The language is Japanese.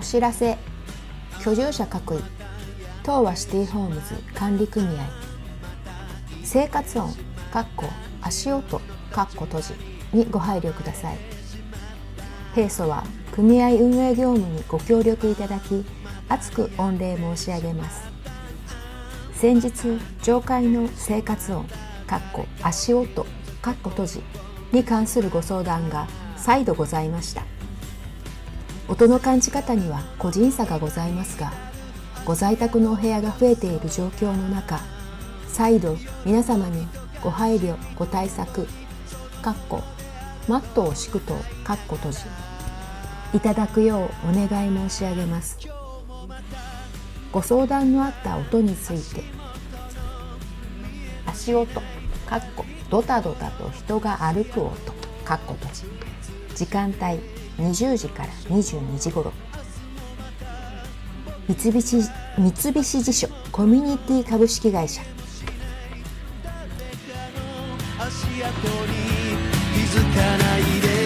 お知らせ。居住者各位東和シティホームズ管理組合。生活音かっこ足音かっこ閉じにご配慮ください。平素は組合運営業務にご協力いただき厚く御礼申し上げます。先日上階の生活音かっこ足音かっこ閉じに関するご相談が再度ございました。音の感じ方には個人差がございますがご在宅のお部屋が増えている状況の中再度皆様にご配慮ご対策かっこマットを敷くとかっこ閉じいただくようお願い申し上げます。ご相談のあった音について足音かっこドタドタと人が歩く音かっこ閉じ時間帯20時から22時頃。三菱三菱地所コミュニティ株式会社。足跡に気づかないで